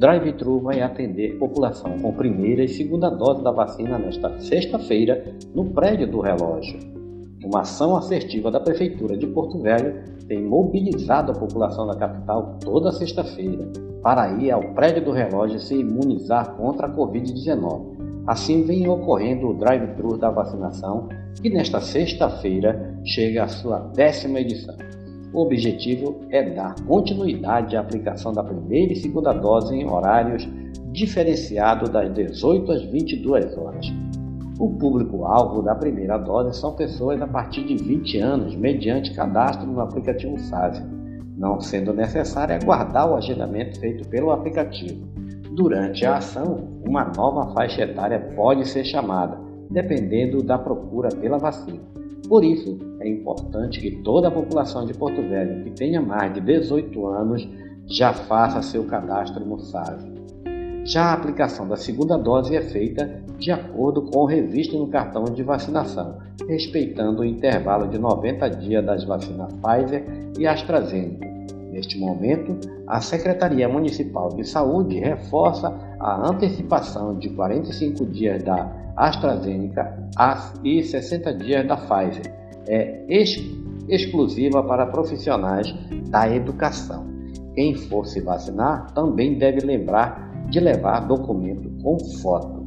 drive-thru vai atender população com primeira e segunda dose da vacina nesta sexta-feira no prédio do relógio. Uma ação assertiva da Prefeitura de Porto Velho tem mobilizado a população da capital toda sexta-feira para ir ao prédio do relógio se imunizar contra a Covid-19. Assim vem ocorrendo o drive-thru da vacinação, que nesta sexta-feira chega à sua décima edição. O objetivo é dar continuidade à aplicação da primeira e segunda dose em horários diferenciados das 18 às 22 horas. O público-alvo da primeira dose são pessoas a partir de 20 anos, mediante cadastro no aplicativo SASE, não sendo necessário aguardar o agendamento feito pelo aplicativo. Durante a ação, uma nova faixa etária pode ser chamada, dependendo da procura pela vacina. Por isso, é importante que toda a população de Porto Velho que tenha mais de 18 anos já faça seu cadastro no SASE. Já a aplicação da segunda dose é feita de acordo com o revisto no cartão de vacinação, respeitando o intervalo de 90 dias das vacinas Pfizer e AstraZeneca. Neste momento, a Secretaria Municipal de Saúde reforça a antecipação de 45 dias da AstraZeneca e 60 dias da Pfizer. É ex exclusiva para profissionais da educação. Quem for se vacinar também deve lembrar de levar documento com foto.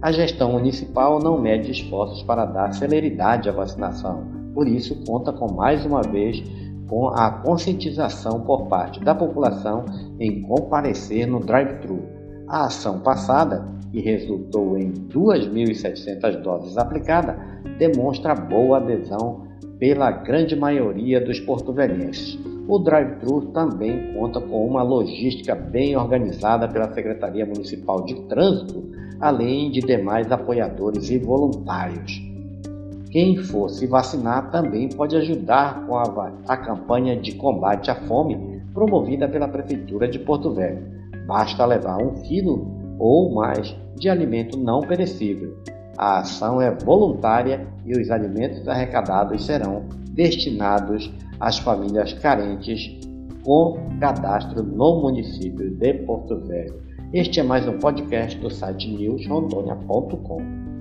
A gestão municipal não mede esforços para dar celeridade à vacinação, por isso conta com mais uma vez com a conscientização por parte da população em comparecer no drive-thru. A ação passada, que resultou em 2.700 doses aplicadas, demonstra boa adesão pela grande maioria dos porto-velhenses. O drive-thru também conta com uma logística bem organizada pela Secretaria Municipal de Trânsito, além de demais apoiadores e voluntários. Quem for se vacinar também pode ajudar com a, a campanha de combate à fome promovida pela Prefeitura de Porto Velho. Basta levar um quilo ou mais de alimento não perecível. A ação é voluntária e os alimentos arrecadados serão destinados às famílias carentes com cadastro no município de Porto Velho. Este é mais um podcast do site newsrondônia.com.